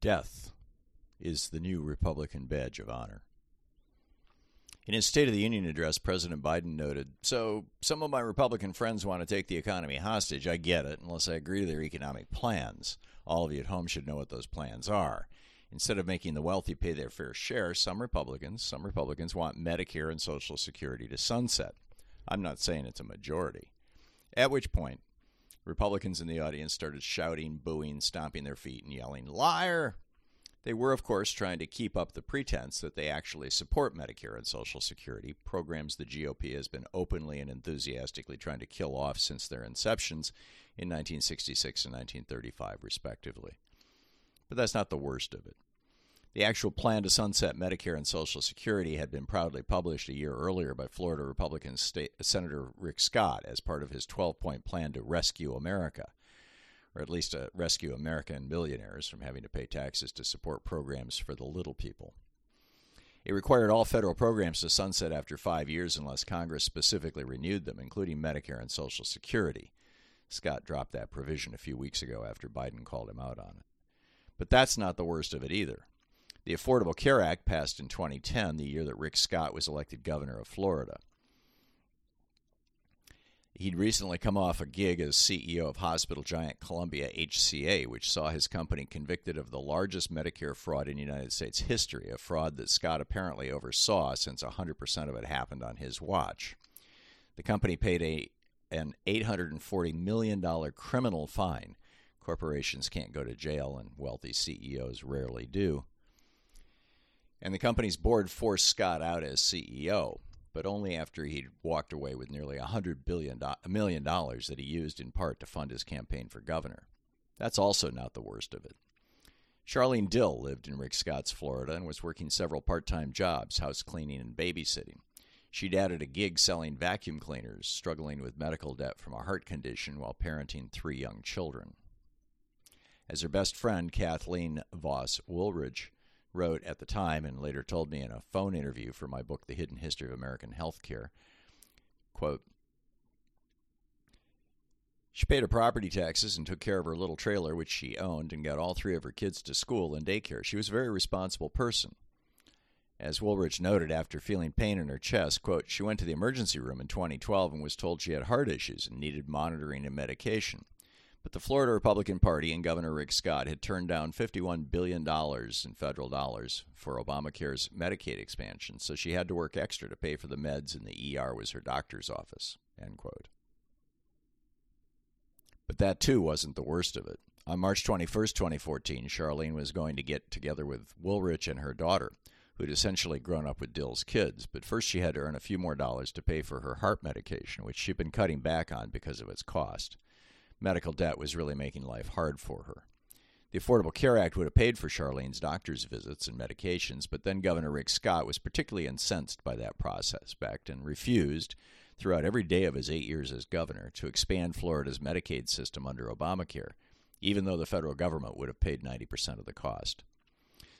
Death is the new Republican badge of honor. In his State of the Union address, President Biden noted So, some of my Republican friends want to take the economy hostage. I get it, unless I agree to their economic plans. All of you at home should know what those plans are. Instead of making the wealthy pay their fair share, some Republicans, some Republicans want Medicare and Social Security to sunset. I'm not saying it's a majority. At which point, Republicans in the audience started shouting, booing, stomping their feet, and yelling, Liar! They were, of course, trying to keep up the pretense that they actually support Medicare and Social Security, programs the GOP has been openly and enthusiastically trying to kill off since their inceptions in 1966 and 1935, respectively. But that's not the worst of it. The actual plan to sunset Medicare and Social Security had been proudly published a year earlier by Florida Republican State, Senator Rick Scott as part of his 12 point plan to rescue America, or at least to rescue American millionaires from having to pay taxes to support programs for the little people. It required all federal programs to sunset after five years unless Congress specifically renewed them, including Medicare and Social Security. Scott dropped that provision a few weeks ago after Biden called him out on it. But that's not the worst of it either. The Affordable Care Act passed in 2010, the year that Rick Scott was elected governor of Florida. He'd recently come off a gig as CEO of hospital giant Columbia HCA, which saw his company convicted of the largest Medicare fraud in United States history, a fraud that Scott apparently oversaw since 100% of it happened on his watch. The company paid a an $840 million criminal fine. Corporations can't go to jail, and wealthy CEOs rarely do and the company's board forced Scott out as CEO, but only after he'd walked away with nearly $100 billion, a million dollars that he used in part to fund his campaign for governor. That's also not the worst of it. Charlene Dill lived in Rick Scott's Florida and was working several part time jobs, house cleaning and babysitting. She'd added a gig selling vacuum cleaners, struggling with medical debt from a heart condition while parenting three young children. As her best friend, Kathleen Voss Woolridge, wrote at the time and later told me in a phone interview for my book, The Hidden History of American Healthcare, quote, she paid her property taxes and took care of her little trailer, which she owned, and got all three of her kids to school and daycare. She was a very responsible person. As Woolridge noted, after feeling pain in her chest, quote, she went to the emergency room in 2012 and was told she had heart issues and needed monitoring and medication. But the Florida Republican Party and Governor Rick Scott had turned down $51 billion in federal dollars for Obamacare's Medicaid expansion, so she had to work extra to pay for the meds, and the ER was her doctor's office. End quote. But that too wasn't the worst of it. On March 21, 2014, Charlene was going to get together with Woolrich and her daughter, who'd essentially grown up with Dill's kids. But first, she had to earn a few more dollars to pay for her heart medication, which she'd been cutting back on because of its cost medical debt was really making life hard for her. The Affordable Care Act would have paid for Charlene's doctor's visits and medications, but then Governor Rick Scott was particularly incensed by that process and refused, throughout every day of his eight years as governor, to expand Florida's Medicaid system under Obamacare, even though the federal government would have paid 90% of the cost.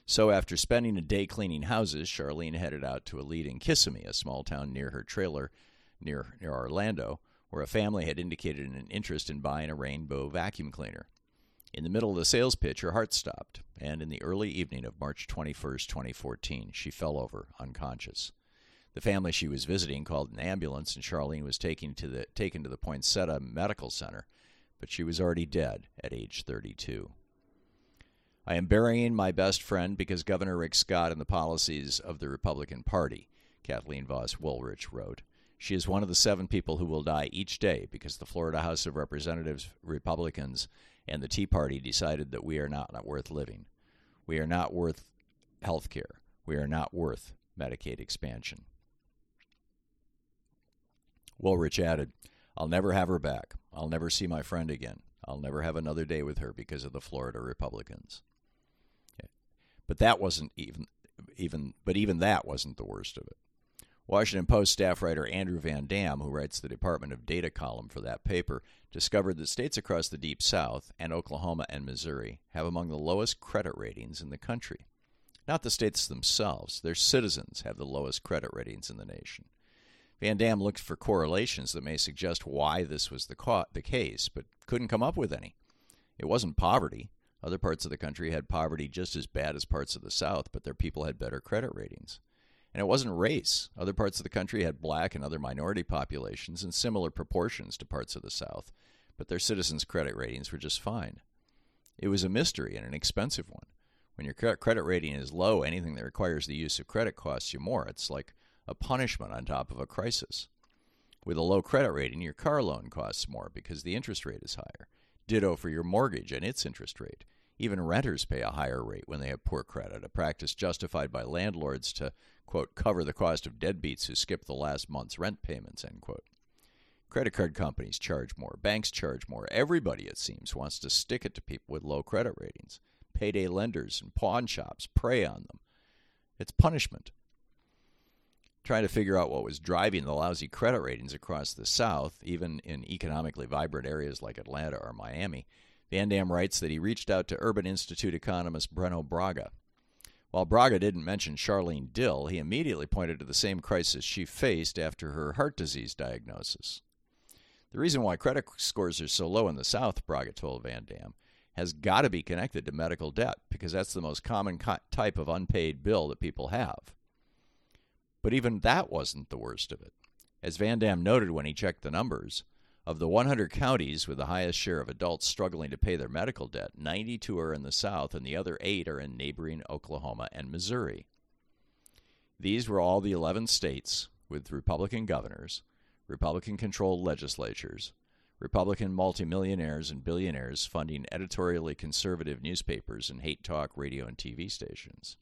So, after spending a day cleaning houses, Charlene headed out to a lead in Kissimmee, a small town near her trailer near, near Orlando, where a family had indicated an interest in buying a rainbow vacuum cleaner. In the middle of the sales pitch, her heart stopped, and in the early evening of March 21, 2014, she fell over unconscious. The family she was visiting called an ambulance, and Charlene was taken to the, taken to the Poinsettia Medical Center, but she was already dead at age 32. I am burying my best friend because Governor Rick Scott and the policies of the Republican Party, Kathleen Voss Woolrich wrote. She is one of the seven people who will die each day because the Florida House of Representatives Republicans and the Tea Party decided that we are not, not worth living. We are not worth health care. We are not worth Medicaid expansion. Woolridge added, I'll never have her back. I'll never see my friend again. I'll never have another day with her because of the Florida Republicans. But that wasn't even even but even that wasn't the worst of it. Washington Post staff writer Andrew Van Dam, who writes the Department of Data column for that paper, discovered that states across the Deep South and Oklahoma and Missouri have among the lowest credit ratings in the country. Not the states themselves, their citizens have the lowest credit ratings in the nation. Van Dam looked for correlations that may suggest why this was the, ca- the case, but couldn't come up with any. It wasn't poverty, Other parts of the country had poverty just as bad as parts of the South, but their people had better credit ratings. And it wasn't race. Other parts of the country had black and other minority populations in similar proportions to parts of the South, but their citizens' credit ratings were just fine. It was a mystery and an expensive one. When your credit rating is low, anything that requires the use of credit costs you more. It's like a punishment on top of a crisis. With a low credit rating, your car loan costs more because the interest rate is higher. Ditto for your mortgage and its interest rate. Even renters pay a higher rate when they have poor credit, a practice justified by landlords to, quote, cover the cost of deadbeats who skip the last month's rent payments, end quote. Credit card companies charge more, banks charge more. Everybody, it seems, wants to stick it to people with low credit ratings. Payday lenders and pawn shops prey on them. It's punishment trying to figure out what was driving the lousy credit ratings across the South, even in economically vibrant areas like Atlanta or Miami, Van Dam writes that he reached out to Urban Institute economist Bruno Braga. While Braga didn't mention Charlene Dill, he immediately pointed to the same crisis she faced after her heart disease diagnosis. The reason why credit scores are so low in the South, Braga told Van Dam, has got to be connected to medical debt because that's the most common type of unpaid bill that people have. But even that wasn't the worst of it. As Van Dam noted when he checked the numbers, of the 100 counties with the highest share of adults struggling to pay their medical debt, 92 are in the South and the other eight are in neighboring Oklahoma and Missouri. These were all the 11 states with Republican governors, Republican controlled legislatures, Republican multimillionaires and billionaires funding editorially conservative newspapers and hate talk radio and TV stations.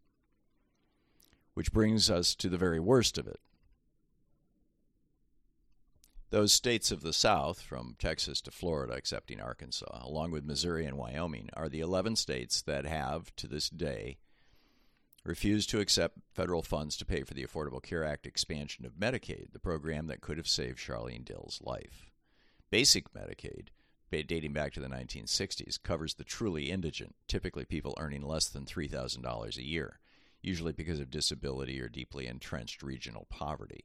Which brings us to the very worst of it. Those states of the South, from Texas to Florida, excepting Arkansas, along with Missouri and Wyoming, are the 11 states that have, to this day, refused to accept federal funds to pay for the Affordable Care Act expansion of Medicaid, the program that could have saved Charlene Dill's life. Basic Medicaid, dating back to the 1960s, covers the truly indigent, typically people earning less than $3,000 a year usually because of disability or deeply entrenched regional poverty.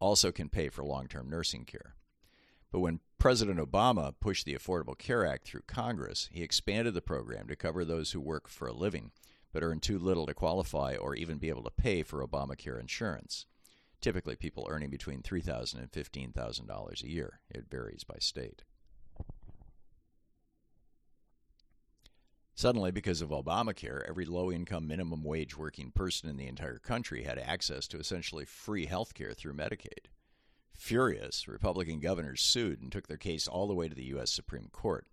Also can pay for long term nursing care. But when President Obama pushed the Affordable Care Act through Congress, he expanded the program to cover those who work for a living but earn too little to qualify or even be able to pay for Obamacare insurance. Typically, people earning between $3,000 and $15,000 a year. It varies by state. Suddenly, because of Obamacare, every low income minimum wage working person in the entire country had access to essentially free health care through Medicaid. Furious, Republican governors sued and took their case all the way to the U.S. Supreme Court.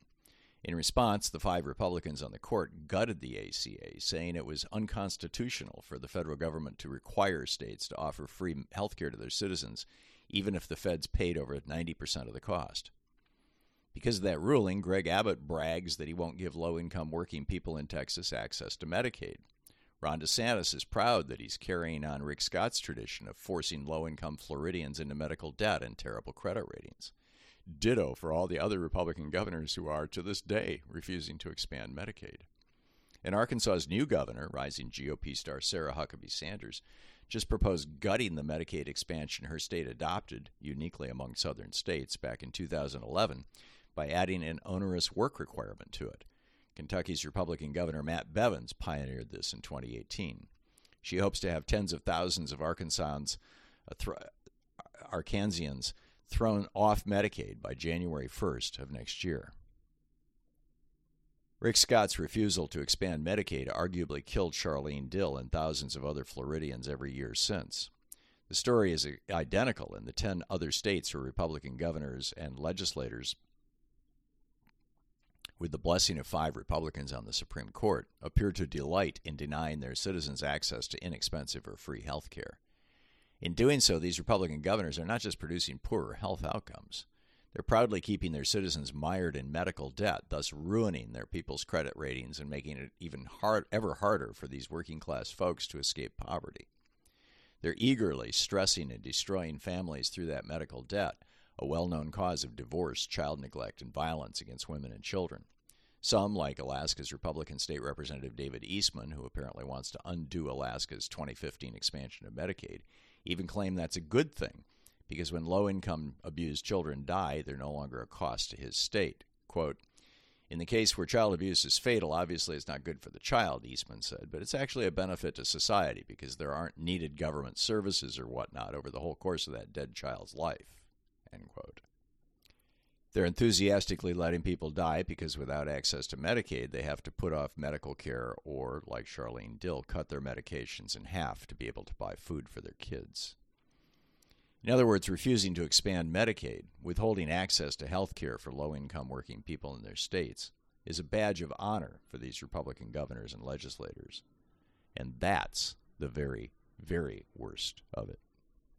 In response, the five Republicans on the court gutted the ACA, saying it was unconstitutional for the federal government to require states to offer free health care to their citizens, even if the feds paid over 90% of the cost. Because of that ruling, Greg Abbott brags that he won't give low income working people in Texas access to Medicaid. Ron DeSantis is proud that he's carrying on Rick Scott's tradition of forcing low income Floridians into medical debt and terrible credit ratings. Ditto for all the other Republican governors who are, to this day, refusing to expand Medicaid. And Arkansas's new governor, rising GOP star Sarah Huckabee Sanders, just proposed gutting the Medicaid expansion her state adopted, uniquely among southern states, back in 2011 by adding an onerous work requirement to it. Kentucky's Republican Governor Matt Bevins pioneered this in 2018. She hopes to have tens of thousands of Arkansans, uh, thrown off Medicaid by January 1st of next year. Rick Scott's refusal to expand Medicaid arguably killed Charlene Dill and thousands of other Floridians every year since. The story is identical in the 10 other states where Republican governors and legislators with the blessing of five Republicans on the Supreme Court, appear to delight in denying their citizens access to inexpensive or free health care. In doing so, these Republican governors are not just producing poorer health outcomes, they're proudly keeping their citizens mired in medical debt, thus ruining their people's credit ratings and making it even hard, ever harder for these working class folks to escape poverty. They're eagerly stressing and destroying families through that medical debt a well known cause of divorce, child neglect, and violence against women and children. Some, like Alaska's Republican State Representative David Eastman, who apparently wants to undo Alaska's 2015 expansion of Medicaid, even claim that's a good thing because when low income abused children die, they're no longer a cost to his state. Quote, In the case where child abuse is fatal, obviously it's not good for the child, Eastman said, but it's actually a benefit to society because there aren't needed government services or whatnot over the whole course of that dead child's life. They're enthusiastically letting people die because without access to Medicaid, they have to put off medical care or, like Charlene Dill, cut their medications in half to be able to buy food for their kids. In other words, refusing to expand Medicaid, withholding access to health care for low income working people in their states, is a badge of honor for these Republican governors and legislators. And that's the very, very worst of it.